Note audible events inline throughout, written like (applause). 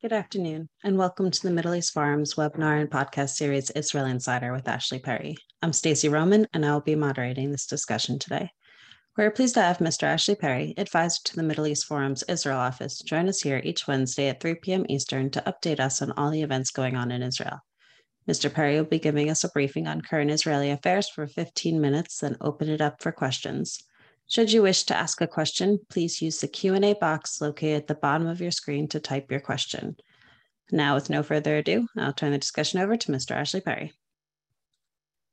Good afternoon, and welcome to the Middle East Forum's webinar and podcast series Israel Insider with Ashley Perry. I'm Stacey Roman, and I will be moderating this discussion today. We're pleased to have Mr. Ashley Perry, advisor to the Middle East Forum's Israel office, join us here each Wednesday at 3 p.m. Eastern to update us on all the events going on in Israel. Mr. Perry will be giving us a briefing on current Israeli affairs for 15 minutes, then open it up for questions. Should you wish to ask a question, please use the Q&A box located at the bottom of your screen to type your question. Now, with no further ado, I'll turn the discussion over to Mr. Ashley Perry.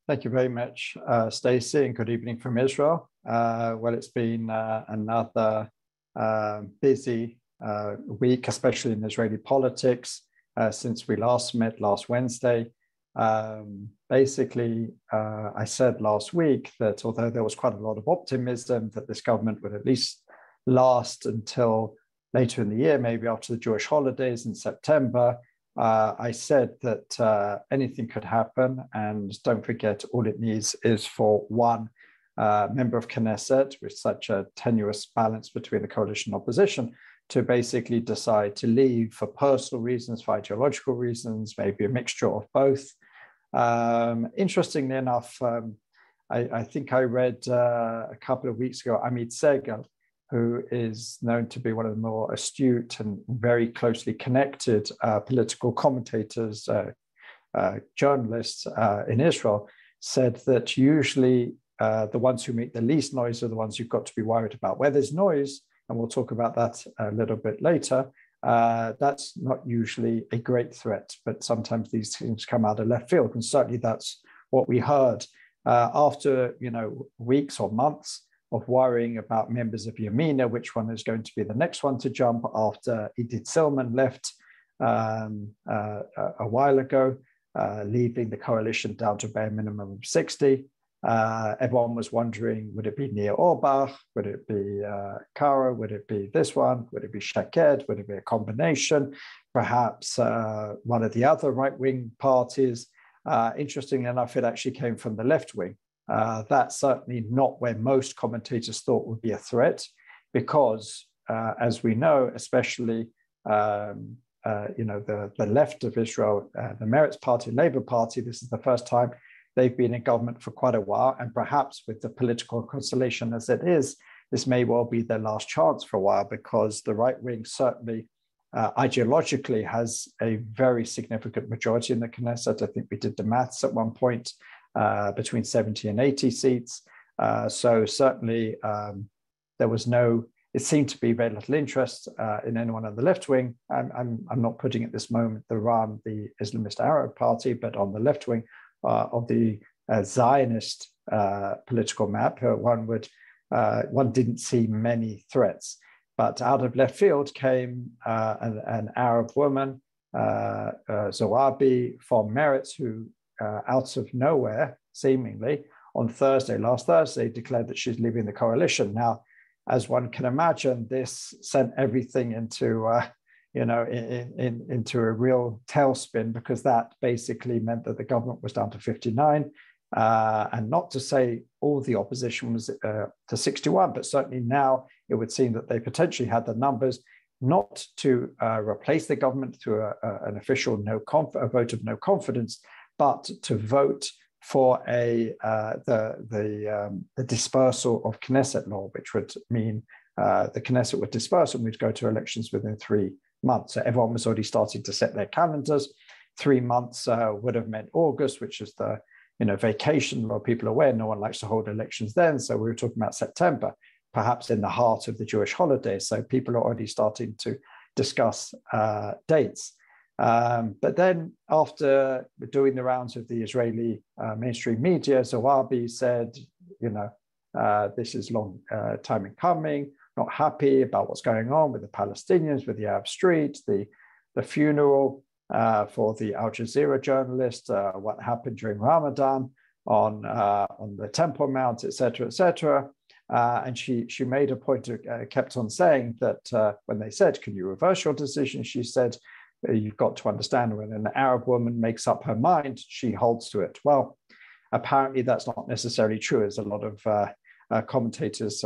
Thank you very much, uh, Stacey, and good evening from Israel. Uh, well, it's been uh, another uh, busy uh, week, especially in Israeli politics, uh, since we last met last Wednesday. Um, basically, uh, I said last week that although there was quite a lot of optimism that this government would at least last until later in the year, maybe after the Jewish holidays in September, uh, I said that uh, anything could happen. And don't forget, all it needs is for one uh, member of Knesset with such a tenuous balance between the coalition and opposition to basically decide to leave for personal reasons, for ideological reasons, maybe a mixture of both. Um, interestingly enough, um, I, I, think I read uh, a couple of weeks ago Amit Segal, who is known to be one of the more astute and very closely connected uh, political commentators, uh, uh journalists uh, in Israel, said that usually uh, the ones who make the least noise are the ones you've got to be worried about. Where there's noise, and we'll talk about that a little bit later, uh, that's not usually a great threat, but sometimes these things come out of left field, and certainly that's what we heard uh, after you know weeks or months of worrying about members of Yamina, which one is going to be the next one to jump after Idit Silman left um, uh, a while ago, uh, leaving the coalition down to a bare minimum of 60. Uh, everyone was wondering, would it be Nir Orbach? Would it be uh, Kara? Would it be this one? Would it be Shaked? Would it be a combination? Perhaps uh, one of the other right-wing parties? Uh, interestingly enough, it actually came from the left wing. Uh, that's certainly not where most commentators thought would be a threat, because uh, as we know, especially um, you know the, the left of Israel, the Meretz Party, Labour Party, this is the first time They've been in government for quite a while, and perhaps with the political constellation as it is, this may well be their last chance for a while because the right wing certainly uh, ideologically has a very significant majority in the Knesset. I think we did the maths at one point uh, between 70 and 80 seats. Uh, so certainly um, there was no, it seemed to be very little interest uh, in anyone on the left wing. I'm, I'm, I'm, not putting at this moment the Ra'am, the Islamist Arab Party, but on the left wing, of the uh, Zionist uh, political map, one would one didn't see many threats. But out of left field came an, an, Arab woman, uh, Zoabi from Meretz, who out of nowhere, seemingly, on Thursday, last Thursday, declared that she's leaving the coalition. Now, as one can imagine, this sent everything into uh, you know, in, in, into a real tailspin because that basically meant that the government was down to 59. Uh, and not to say all the opposition was uh, to 61, but certainly now it would seem that they potentially had the numbers not to uh, replace the government through a, a, an official no conf- a vote of no confidence, but to vote for a uh, the the, um, the dispersal of Knesset law, which would mean uh, the Knesset would disperse and we'd go to elections within three months. So everyone was already starting to set their calendars. Three months uh, would have meant August, which is the you know vacation. where people are aware no one likes to hold elections then. So we were talking about September, perhaps in the heart of the Jewish holidays. So people are already starting to discuss uh, dates. Um, but then, after doing the rounds of the Israeli uh, mainstream media, Zoabi said, you know, uh, this is long uh, time in coming not happy about what's going on with the Palestinians, with the Arab Street, the, the funeral uh, for the Al Jazeera journalist, uh, what happened during Ramadan on, uh, on the Temple Mount, etc., etc. Uh, and she, she made a point, uh, kept on saying that uh, when they said, Can you reverse your decision? She said, You've got to understand when an Arab woman makes up her mind, she holds to it. Well, apparently that's not necessarily true, as a lot of commentators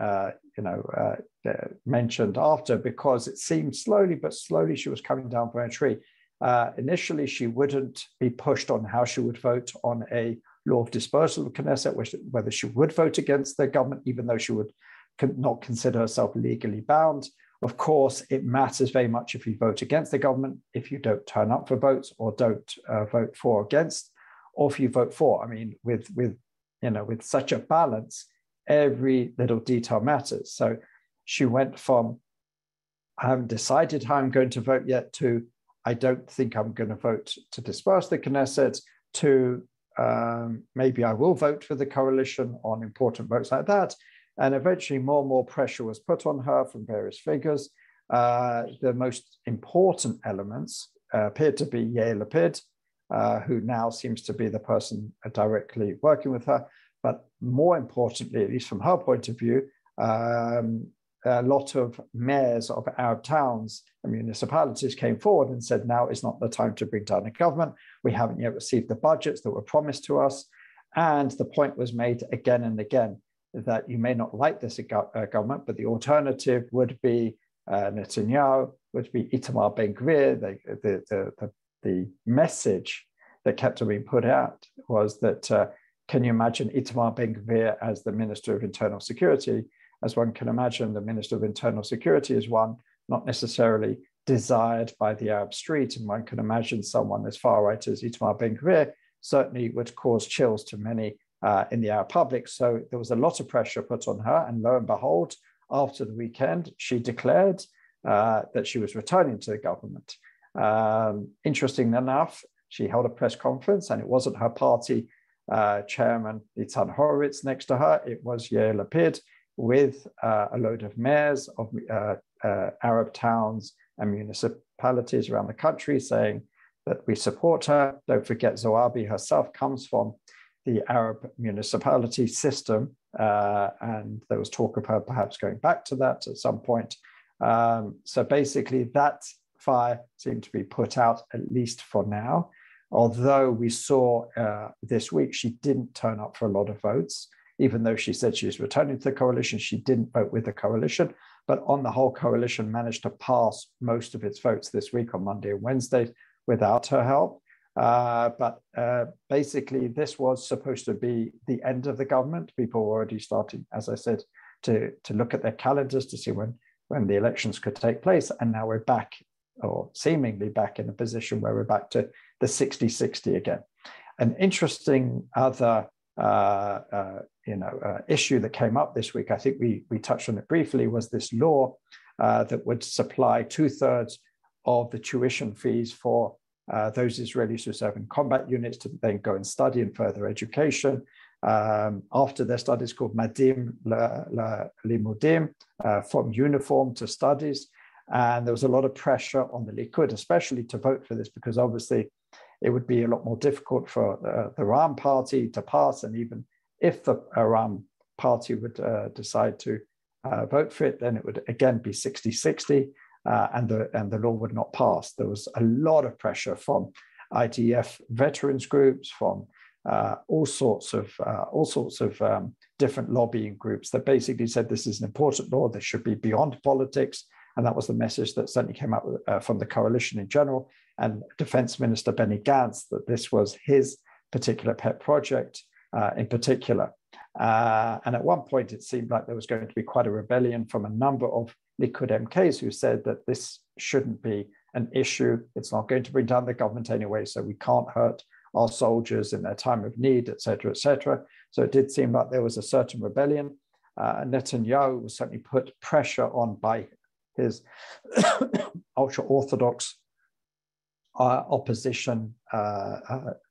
uh, you know, uh, uh, mentioned after because it seemed slowly but slowly she was coming down from a tree. Uh, initially, she wouldn't be pushed on how she would vote on a law of dispersal of Knesset, which, whether she would vote against the government, even though she would not consider herself legally bound. Of course, it matters very much if you vote against the government, if you don't turn up for votes or don't uh, vote for or against, or if you vote for. I mean, with with you know with such a balance, every little detail matters. So she went from I haven't decided how I'm going to vote yet to I don't think I'm going to vote to disperse the Knesset to um, maybe I will vote for the coalition on important votes like that. And eventually, more and more pressure was put on her from various figures. Uh, the most important elements uh, appeared to be Yair Lapid, uh, who now seems to be the person directly working with her. But more importantly, at least from her point of view, um, a lot of mayors of Arab towns and municipalities came forward and said, now is not the time to bring down a government. We haven't yet received the budgets that were promised to us. And the point was made again and again that you may not like this uh, government, but the alternative would be uh, Netanyahu, would be Itamar Ben Gvir. The, the, the, the, message that kept on being put out was that uh, can you imagine Itamar Ben Gvir as the Minister of Internal Security? As one can imagine, the Minister of Internal Security is one not necessarily desired by the Arab street. And one can imagine someone as far right as Itamar Ben Gvir certainly would cause chills to many uh, in the Arab public. So there was a lot of pressure put on her. And lo and behold, after the weekend, she declared uh, that she was returning to the government. Um, interesting enough, she held a press conference, and it wasn't her party uh, chairman, Nitzan Horowitz, next to her. It was Yair Lapid with uh, a load of mayors of uh, uh, Arab towns and municipalities around the country saying that we support her. Don't forget, Zoabi herself comes from the Arab municipality system, uh, and there was talk of her perhaps going back to that at some point. Um, so basically, that fire seemed to be put out at least for now. Although we saw uh, this week she didn't turn up for a lot of votes, even though she said she was returning to the coalition, she didn't vote with the coalition. But on the whole, coalition managed to pass most of its votes this week on Monday and Wednesday without her help. Uh, but uh, basically, this was supposed to be the end of the government. People were already starting, as I said, to, to look at their calendars to see when, when the elections could take place. And now we're back, or seemingly back, in a position where we're back to the 60 60 again. An interesting other uh, uh, you know, uh, issue that came up this week, I think we, we touched on it briefly, was this law uh, that would supply two thirds of the tuition fees for uh, those Israelis who serve in combat units to then go and study in further education. Um, after their studies called Madim Limudim, uh, from uniform to studies. And there was a lot of pressure on the Likud, especially to vote for this, because obviously it would be a lot more difficult for uh, the Ra'am party to pass. And even if the Ra'am party would uh, decide to uh, vote for it, then it would again be 60 60 uh, and, the, and the law would not pass. There was a lot of pressure from IDF veterans groups, from uh, all sorts of uh, all sorts of um, different lobbying groups that basically said this is an important law. This should be beyond politics, and that was the message that certainly came out uh, from the coalition in general and Defense Minister Benny Gantz that this was his particular pet project uh, in particular. Uh, and at one point, it seemed like there was going to be quite a rebellion from a number of Likud MKs who said that this shouldn't be an issue. It's not going to bring down the government anyway, so we can't hurt our soldiers in their time of need, etc., etc. So it did seem like there was a certain rebellion. Uh, Netanyahu was certainly put pressure on by his (coughs) ultra orthodox uh, opposition uh,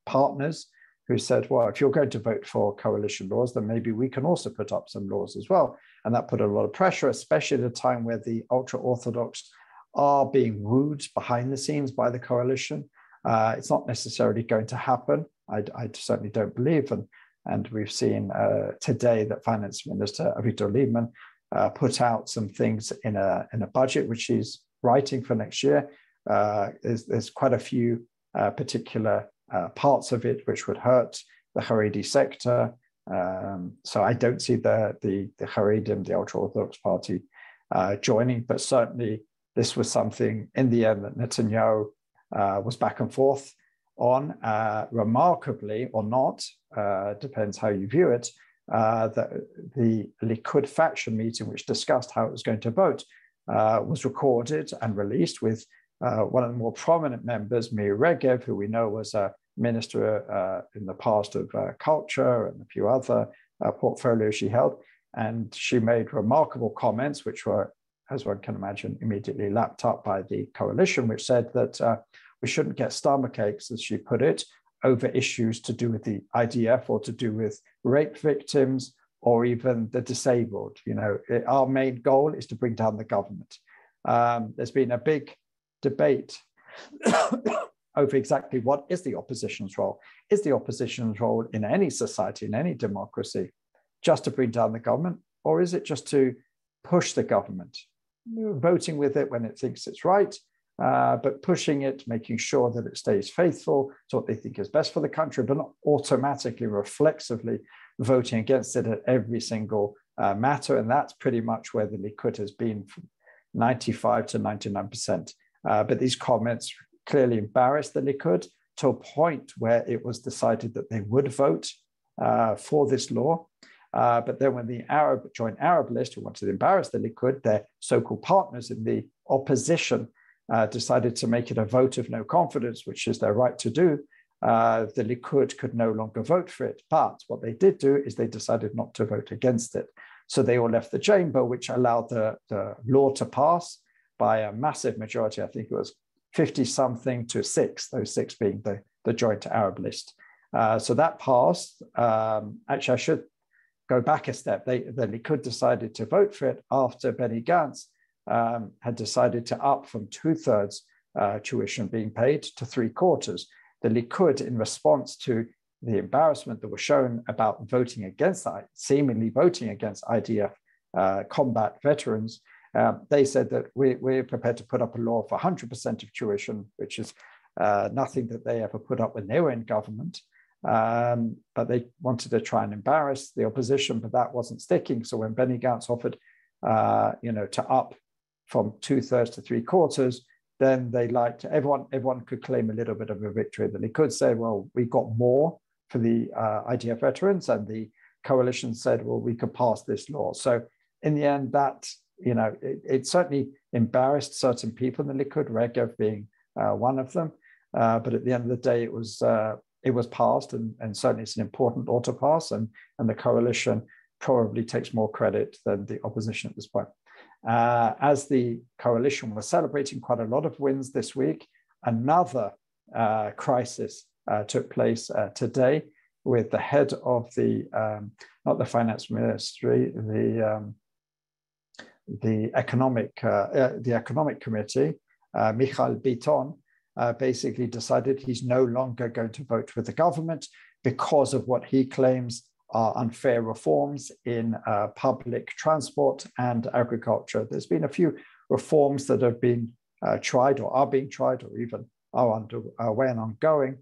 partners who said, well, if you're going to vote for coalition laws, then maybe we can also put up some laws as well. And that put a lot of pressure, especially at a time where the ultra Orthodox are being wooed behind the scenes by the coalition. Uh, it's not necessarily going to happen. I, I, certainly don't believe. And, and we've seen uh, today that Finance Minister Avigdor Lieberman uh, put out some things in a, in a budget, which he's writing for next year. Uh, there's, there's quite a few uh, particular uh, parts of it which would hurt the Haredi sector. Um, so I don't see the the, the Haredim, the ultra Orthodox party, uh, joining. But certainly, this was something in the end that Netanyahu uh, was back and forth on. Uh, remarkably, or not, depends how you view it. The, the Likud faction meeting, which discussed how it was going to vote, was recorded and released with one of the more prominent members, Miri Regev, who we know was a minister uh, in the past of uh, culture and a few other uh, portfolios she held. And she made remarkable comments, which were, as one can imagine, immediately lapped up by the coalition, which said that uh, we shouldn't get stomach aches, as she put it, over issues to do with the IDF or to do with rape victims or even the disabled. You know, it, our main goal is to bring down the government. Um, there's been a big debate (coughs) over exactly what is the opposition's role. Is the opposition's role in any society, in any democracy, just to bring down the government, or is it just to push the government, voting with it when it thinks it's right, uh, but pushing it, making sure that it stays faithful to what they think is best for the country, but not automatically, reflexively voting against it at every single uh, matter. And that's pretty much where the Likud has been from 95 to 99%. Uh, but these comments clearly embarrassed the Likud to a point where it was decided that they would vote uh, for this law. Uh, but then when the Arab joint Arab list, who wanted to embarrass the Likud, their so-called partners in the opposition, uh, decided to make it a vote of no confidence, which is their right to do, uh, the Likud could no longer vote for it. But what they did do is they decided not to vote against it. So they all left the chamber, which allowed the, the law to pass by a massive majority. I think it was 50 something to six, those six being the, the joint Arab list. Uh, so that passed. Um, actually, I should go back a step. They, the Likud decided to vote for it after Benny Gantz um, had decided to up from two thirds uh, tuition being paid to three quarters. The Likud, in response to the embarrassment that was shown about voting against, seemingly voting against IDF uh, combat veterans, um, they said that we, we're prepared to put up a law for 100% of tuition, which is uh, nothing that they ever put up when they were in government. Um, but they wanted to try and embarrass the opposition, but that wasn't sticking. So when Benny Gantz offered, uh, you know, to up from two thirds to three quarters, then they liked everyone. Everyone could claim a little bit of a victory. That they could say, "Well, we got more for the uh, IDF veterans," and the coalition said, "Well, we could pass this law." So in the end, that you know, it, it, certainly embarrassed certain people in the Likud, Regev being uh, one of them. Uh, but at the end of the day, it was uh, it was passed, and, and certainly it's an important law to pass, and, and the coalition probably takes more credit than the opposition at this point. Uh, as the coalition was celebrating quite a lot of wins this week, another uh, crisis uh, took place today with the head of the, um, not the finance ministry, the um, the economic uh, uh, the economic committee, uh, Michael Biton, uh, basically decided he's no longer going to vote with the government because of what he claims are unfair reforms in uh, public transport and agriculture. There's been a few reforms that have been uh, tried or are being tried or even are underway and ongoing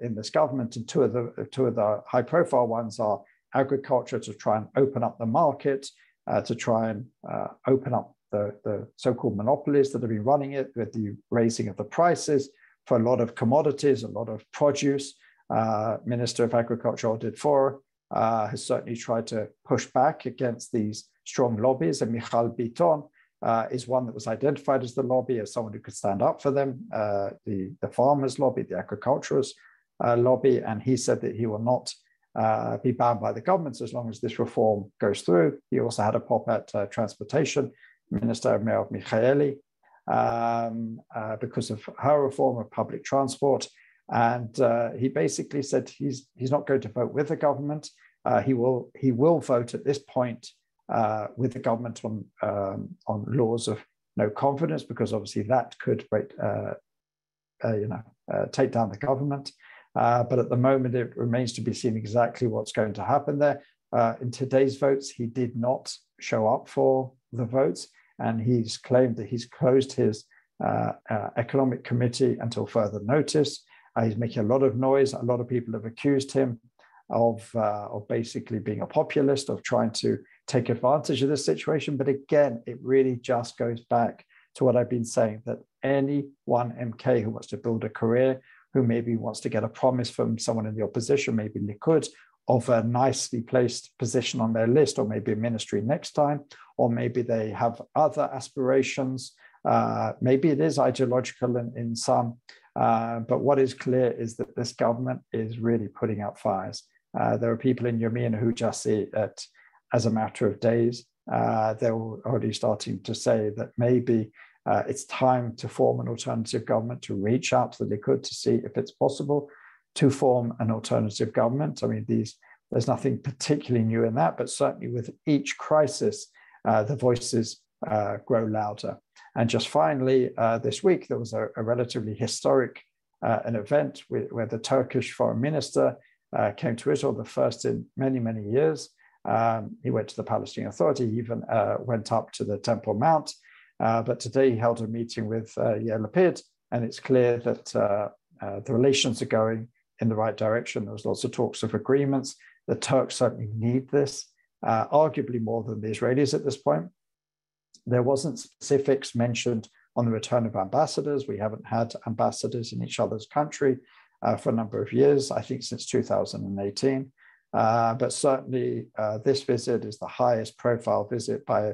in this government. And two of the two of the high profile ones are agriculture to try and open up the market uh, to try and uh, open up the, the so-called monopolies that have been running it with the raising of the prices for a lot of commodities, a lot of produce. Uh, Minister of Agriculture Oded Forer uh, has certainly tried to push back against these strong lobbies, and Michael Biton uh, is one that was identified as the lobby, as someone who could stand up for them, uh, the, the farmers' lobby, the agriculturalists' lobby, and he said that he will not uh, be bound by the governments as long as this reform goes through. He also had a pop at uh, Transportation Minister Merav Michaeli um, uh, because of her reform of public transport. And uh, he basically said he's, he's not going to vote with the government. Uh, he, will, he will vote at this point uh, with the government on, um, on laws of no confidence, because obviously that could you know, take down the government. Uh, but at the moment, it remains to be seen exactly what's going to happen there. Uh, in today's votes, he did not show up for the votes, and he's claimed that he's closed his uh, uh economic committee until further notice. Uh, he's making a lot of noise. A lot of people have accused him of, of basically being a populist, of trying to take advantage of this situation. But again, it really just goes back to what I've been saying that any one MK who wants to build a career, who maybe wants to get a promise from someone in the opposition, maybe Likud, of a nicely placed position on their list, or maybe a ministry next time, or maybe they have other aspirations. Uh, maybe it is ideological in, in some, uh, but what is clear is that this government is really putting out fires. Uh, there are people in Yamina who just see it as a matter of days. Uh, they're already starting to say that maybe uh, it's time to form an alternative government, to reach out to the Likud to see if it's possible to form an alternative government. I mean, these there's nothing particularly new in that, but certainly with each crisis, uh, the voices uh, grow louder. And just finally, uh, this week there was a, a relatively historic uh, an event where the Turkish foreign minister uh, came to Israel, the first in many many years. Um, he went to the Palestinian Authority, he even went up to the Temple Mount. But today he held a meeting with Yair Lapid, and it's clear that the relations are going in the right direction. There was lots of talks of agreements. The Turks certainly need this, uh, arguably more than the Israelis at this point. There wasn't specifics mentioned on the return of ambassadors. We haven't had ambassadors in each other's country uh, for a number of years, I think since 2018. Uh, but certainly, uh, this visit is the highest profile visit by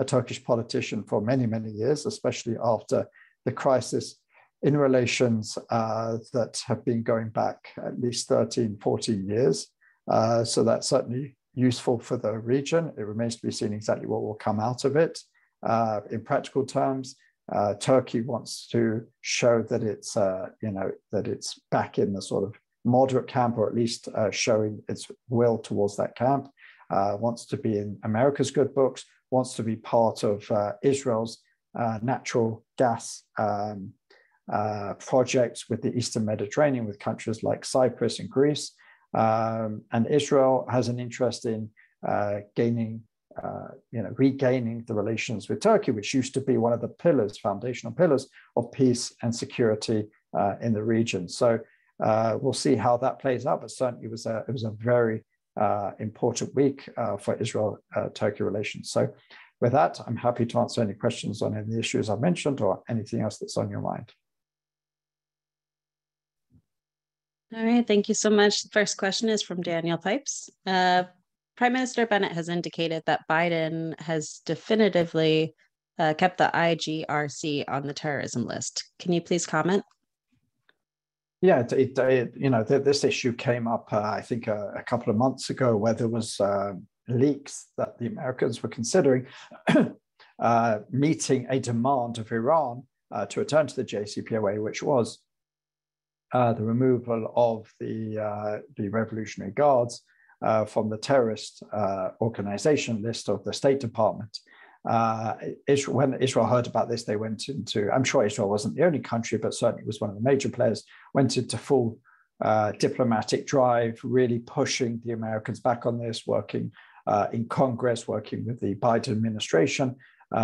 a, Turkish politician for many, many years, especially after the crisis in relations uh, that have been going back at least 13, 14 years. Uh, so that's certainly useful for the region. It remains to be seen exactly what will come out of it. Uh, in practical terms, uh, Turkey wants to show that it's, uh, you know, that it's back in the sort of moderate camp, or at least uh, showing its will towards that camp. wants to be in America's good books. Wants to be part of Israel's natural gas um, uh, projects with the Eastern Mediterranean, with countries like Cyprus and Greece. Um, and Israel has an interest in uh, gaining, uh, you know, regaining the relations with Turkey, which used to be one of the pillars, foundational pillars of peace and security uh, in the region. So uh, we'll see how that plays out. But certainly, it was a it was a very uh, important week for Israel-Turkey relations. So. With that, I'm happy to answer any questions on any issues I've mentioned or anything else that's on your mind. All right, thank you so much. The first question is from Daniel Pipes. Uh, Prime Minister Bennett has indicated that Biden has definitively uh, kept the IRGC on the terrorism list. Can you please comment? Yeah, it, it, it you know th- this issue came up uh, I think a, a, couple of months ago where there was um, leaks that the Americans were considering (coughs) uh, meeting a demand of Iran uh, to return to the JCPOA, which was uh, the removal of the, uh, the Revolutionary Guards uh, from the terrorist uh, organization list of the State Department. Uh, Israel, when Israel heard about this, they went into, I'm sure Israel wasn't the only country, but certainly was one of the major players, went into full diplomatic drive, really pushing the Americans back on this, working in Congress, working with the Biden administration,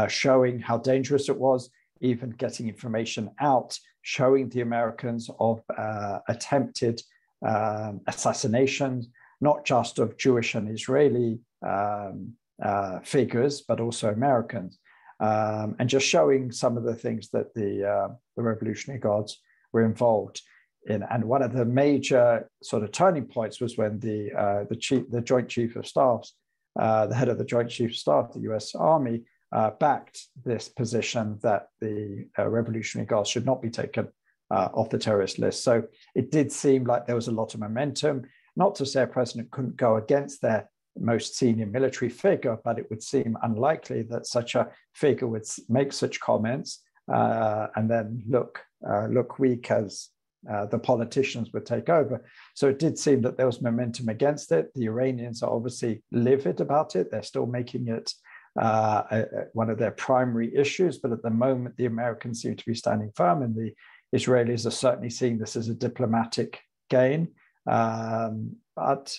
showing how dangerous it was even getting information out, showing the Americans of uh, attempted um, assassinations, not just of Jewish and Israeli um, uh, figures, but also Americans, um, and just showing some of the things that the, uh, the Revolutionary Guards were involved in. And one of the major sort of turning points was when the uh, the chief, the Joint Chief of Staffs, uh, the head of the Joint Chief of Staff, the U.S. Army, uh, backed this position that the uh, Revolutionary Guards should not be taken off the terrorist list. So it did seem like there was a lot of momentum. Not to say a president couldn't go against their most senior military figure, but it would seem unlikely that such a figure would make such comments uh, and then look uh, look weak as uh, the politicians would take over. So it did seem that there was momentum against it. The Iranians are obviously livid about it. They're still making it uh, one of their primary issues. But at the moment, the Americans seem to be standing firm, and the Israelis are certainly seeing this as a diplomatic gain. Um, but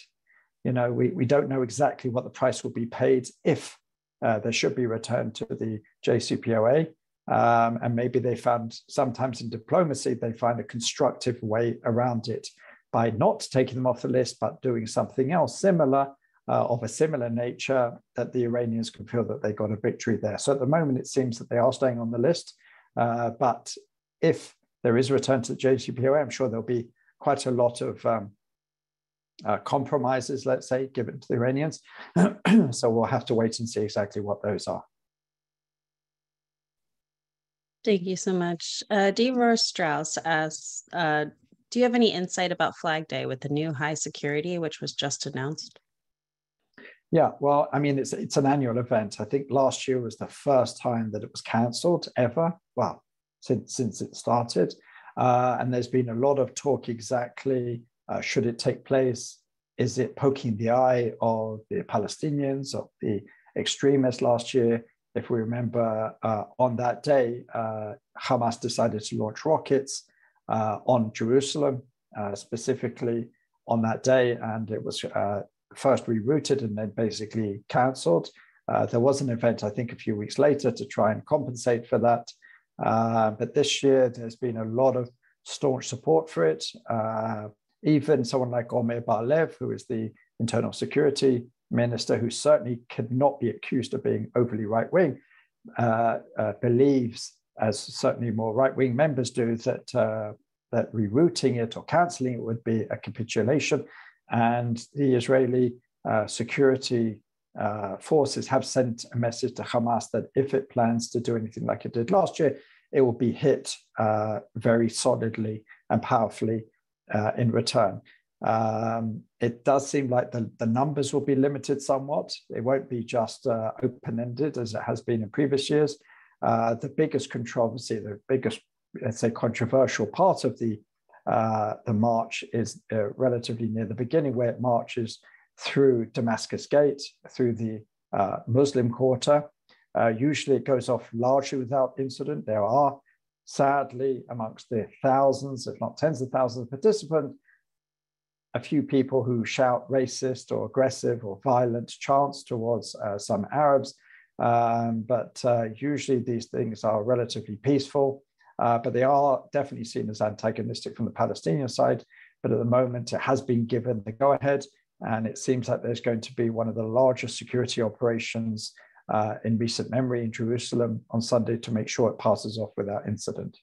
you know, we, we don't know exactly what the price will be paid if uh, there should be returned to the JCPOA. Um, and maybe they found sometimes in diplomacy, they find a constructive way around it by not taking them off the list, but doing something else similar uh, of a similar nature, that the Iranians can feel that they got a victory there. So at the moment, it seems that they are staying on the list. Uh, but if there is a return to the JCPOA, I'm sure there'll be quite a lot of um, uh, compromises, let's say, given to the Iranians. (clears throat) so we'll have to wait and see exactly what those are. Thank you so much. Uh, D. Rohr Strauss asks, uh, do you have any insight about Flag Day with the new high security, which was just announced? Yeah, well, I mean, it's it's an annual event. I think last year was the first time that it was cancelled ever. Well, since since it started, uh, and there's been a lot of talk exactly uh, should it take place? Is it poking the eye of the Palestinians, of the extremists last year? If we remember, uh, on that day, uh, Hamas decided to launch rockets uh, on Jerusalem, uh, specifically on that day, and it was uh, first rerouted and then basically cancelled. there was an event, I think, a few weeks later to try and compensate for that. but this year, there's been a lot of staunch support for it. Uh, even someone like Omer Bar-Lev, who is the internal security minister, who certainly could not be accused of being overly right wing, uh, uh, believes, as certainly more right wing members do, that uh, that rerouting it or cancelling it would be a capitulation, and the Israeli uh, security uh, forces have sent a message to Hamas that if it plans to do anything like it did last year, it will be hit uh, very solidly and powerfully in return. Um, it does seem like the, the numbers will be limited somewhat. It won't be just uh, open ended as it has been in previous years. Uh, the biggest controversy, the biggest, let's say, controversial part of the uh, the march is uh, relatively near the beginning, where it marches through Damascus Gate, through the uh, Muslim quarter. Uh, usually, it goes off largely without incident. There are, sadly, amongst the thousands, if not tens of thousands of participants, a few people who shout racist or aggressive or violent chants towards uh, some Arabs. Um, but uh, usually these things are relatively peaceful, uh, but they are definitely seen as antagonistic from the Palestinian side. But at the moment, it has been given the go ahead, and it seems like there's going to be one of the largest security operations uh, in recent memory in Jerusalem on Sunday to make sure it passes off without incident.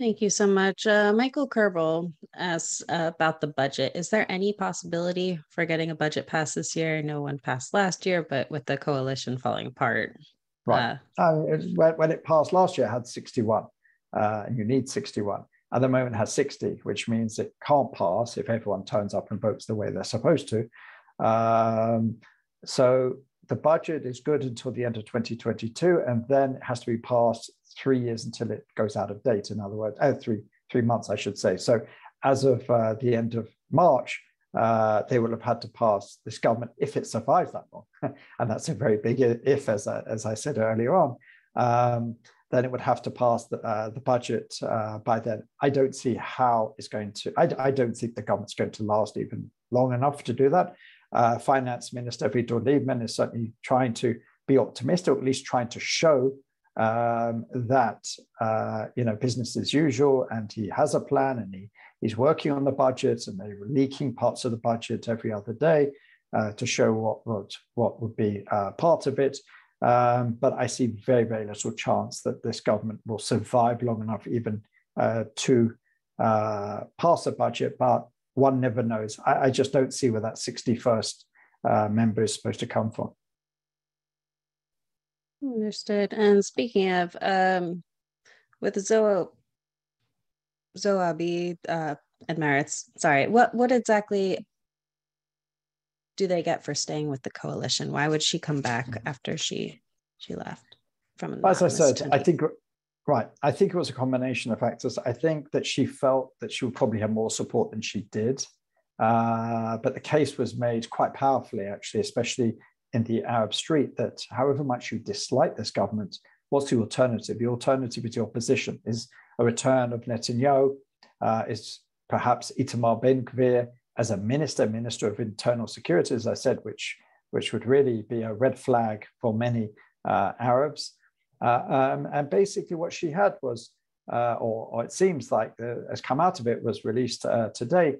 Thank you so much. Uh, Michael Kerbel asks uh, about the budget. Is there any possibility for getting a budget passed this year? No one passed last year, but with the coalition falling apart. Right. Uh, when, when, it passed last year, it had 61, uh, and you need 61. At the moment, it has 60, which means it can't pass if everyone turns up and votes the way they're supposed to. Um, so the budget is good until the end of 2022, and then it has to be passed three years until it goes out of date. In other words, oh, three three months, I should say. So as of uh, the end of March, uh, they will have had to pass this government if it survives that long, (laughs) and that's a very big if, as I, as I said earlier on. Um, then it would have to pass the, uh, the budget uh, by then. I don't see how it's going to. I, I, don't think the government's going to last even long enough to do that. Uh, Finance Minister Avigdor Lieberman is certainly trying to be optimistic, or at least trying to show um, that uh, you know business as usual, and he has a plan, and he he's working on the budget, and they're leaking parts of the budget every other day uh, to show what what what would be uh, part of it. Um, but I see very very little chance that this government will survive long enough even uh, to uh, pass a budget. But one never knows. I, I just don't see where that 61st uh, member is supposed to come from. Understood. And speaking of, um, with Zoa, Zoabi uh, and Meretz, sorry, what what exactly do they get for staying with the coalition? Why would she come back after she she left from? As I said, I think right. I think it was a combination of factors. I think that she felt that she would probably have more support than she did, uh, but the case was made quite powerfully, actually, especially in the Arab street that however much you dislike this government, what's the alternative? The alternative to opposition is a return of Netanyahu, uh, is perhaps Itamar Ben Gvir as a minister, minister of internal security, as I said, which, which would really be a red flag for many uh, Arabs. Uh, um, and basically, what she had was uh, or, or, it seems like the, has come out of it, was released uh, today,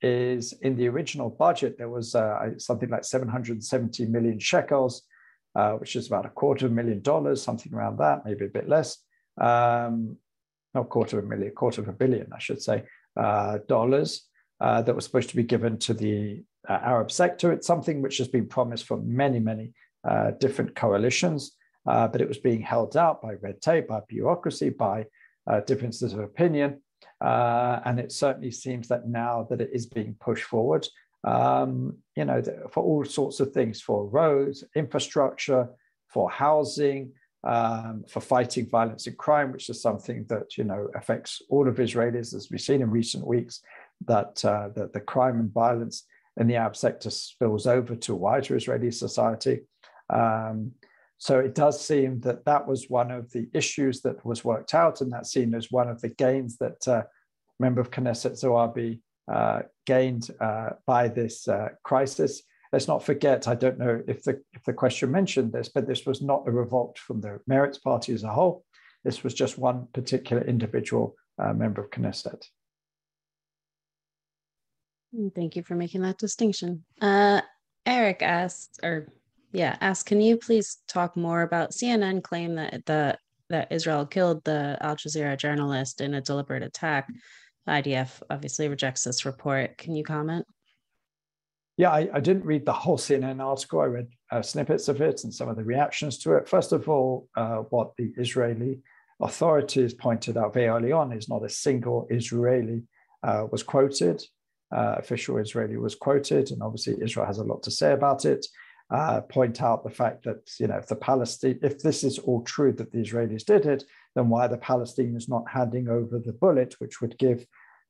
is in the original budget, there was uh, something like 770 million shekels, uh, which is about a quarter of a million dollars, something around that, maybe a bit less. Um, not quarter of a million, quarter of a billion, I should say, dollars that was supposed to be given to the Arab sector. It's something which has been promised for many, many different coalitions, uh, but it was being held out by red tape, by bureaucracy, by uh, differences of opinion. and it certainly seems that now that it is being pushed forward, um, you know, for all sorts of things, for roads, infrastructure, for housing, um, for fighting violence and crime, which is something that you know affects all of Israelis, as we've seen in recent weeks. That uh, that the crime and violence in the Arab sector spills over to wider Israeli society. Um, so it does seem that that was one of the issues that was worked out, and that's seen as one of the gains that uh, member of Knesset Zoabi uh, gained uh, by this uh, crisis let's not forget, I don't know if the, if the question mentioned this, but this was not a revolt from the Meretz Party as a whole. This was just one particular individual uh, member of Knesset. Thank you for making that distinction. Uh, Eric asked, or yeah, ask. can you please talk more about CNN claim that the that Israel killed the Al Jazeera journalist in a deliberate attack? IDF obviously rejects this report. Can you comment? Yeah, I, I, didn't read the whole CNN article. I read uh, snippets of it and some of the reactions to it. First of all, uh, what the Israeli authorities pointed out very early on is not a single Israeli uh, was quoted. Uh, official Israeli was quoted, and obviously Israel has a lot to say about it. Uh, point out the fact that you know if the Palestine, if this is all true that the Israelis did it, then why are the Palestinians not handing over the bullet, which would give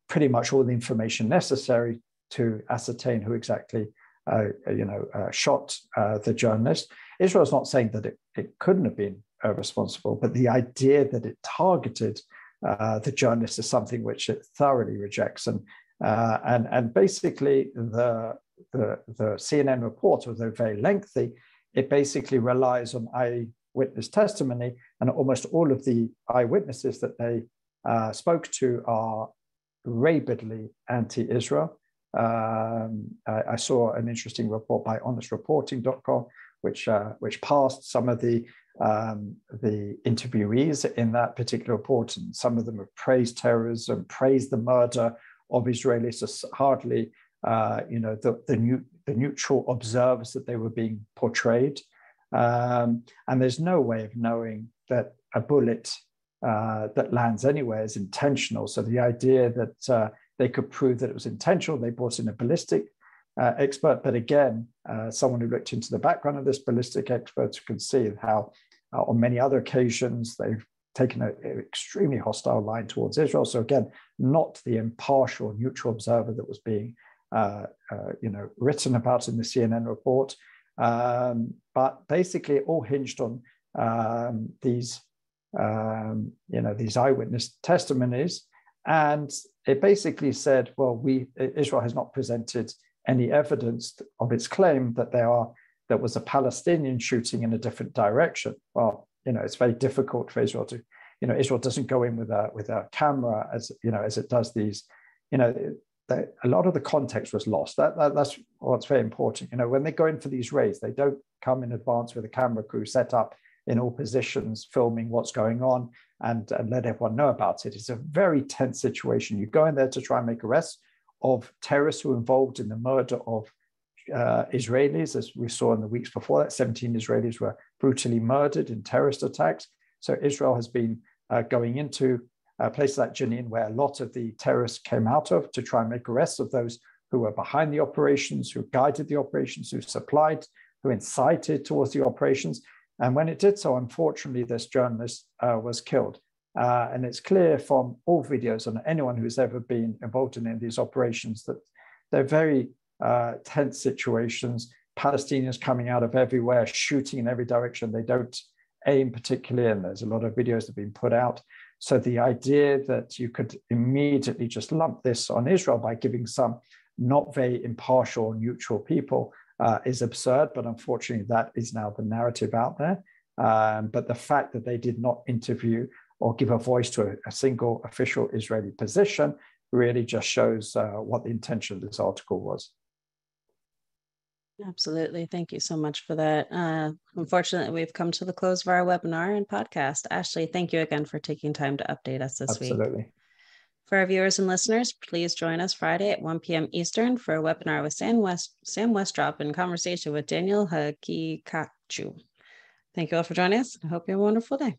pretty much all the information necessary to ascertain who exactly uh, you know uh, shot uh, the journalist. Israel is not saying that it, it couldn't have been uh, responsible, but the idea that it targeted uh, the journalist is something which it thoroughly rejects. And and and basically the, the the CNN report, although very lengthy, it basically relies on eyewitness testimony, and almost all of the eyewitnesses that they spoke to are rabidly anti-Israel. Um, I, I, saw an interesting report by honestreporting.com, which uh, which passed some of the um, the interviewees in that particular report, and some of them have praised terrorism, praised the murder of Israelis hardly, uh, you know, the the, new, the neutral observers that they were being portrayed. Um, and there's no way of knowing that a bullet uh, that lands anywhere is intentional. So the idea that uh, they could prove that it was intentional. They brought in a ballistic uh, expert, but again, uh, someone who looked into the background of this ballistic expert can see how, uh, on many other occasions, they've taken an extremely hostile line towards Israel. So again, not the impartial, neutral observer that was being, you know, written about in the CNN report. Um, but basically, it all hinged on um, these, um, you know, these eyewitness testimonies and it basically said, well, we Israel has not presented any evidence of its claim that there are there was a Palestinian shooting in a different direction. Well, you know, it's very difficult for Israel to, you know, Israel doesn't go in with a with a camera as you know as it does these, you know, a lot of the context was lost. That, that that's what's very important. You know, when they go in for these raids, they don't come in advance with a camera crew set up in all positions, filming what's going on and, and let everyone know about it. It's a very tense situation. You go in there to try and make arrests of terrorists who were involved in the murder of uh, Israelis, as we saw in the weeks before that. 17 Israelis were brutally murdered in terrorist attacks. So Israel has been uh, going into uh, places like Jenin, where a lot of the terrorists came out of, to try and make arrests of those who were behind the operations, who guided the operations, who supplied, who incited towards the operations. And when it did so, unfortunately, this journalist uh, was killed. Uh, and it's clear from all videos and anyone who's ever been involved in of these operations that they're very uh, tense situations. Palestinians coming out of everywhere, shooting in every direction. They don't aim particularly, and there's a lot of videos that have been put out. So the idea that you could immediately just lump this on Israel by giving some not very impartial, or neutral people uh, is absurd, but unfortunately, that is now the narrative out there. Um, but the fact that they did not interview or give a voice to a, a single official Israeli position really just shows uh, what the intention of this article was. Absolutely. Thank you so much for that. Uh, unfortunately, we've come to the close of our webinar and podcast. Ashley, thank you again for taking time to update us this Absolutely. week. Absolutely. For our viewers and listeners, please join us Friday at 1 p.m. Eastern for a webinar with Sam, West, Sam Westrop in conversation with Daniel Haqiqatjou. Thank you all for joining us. I hope you have a wonderful day.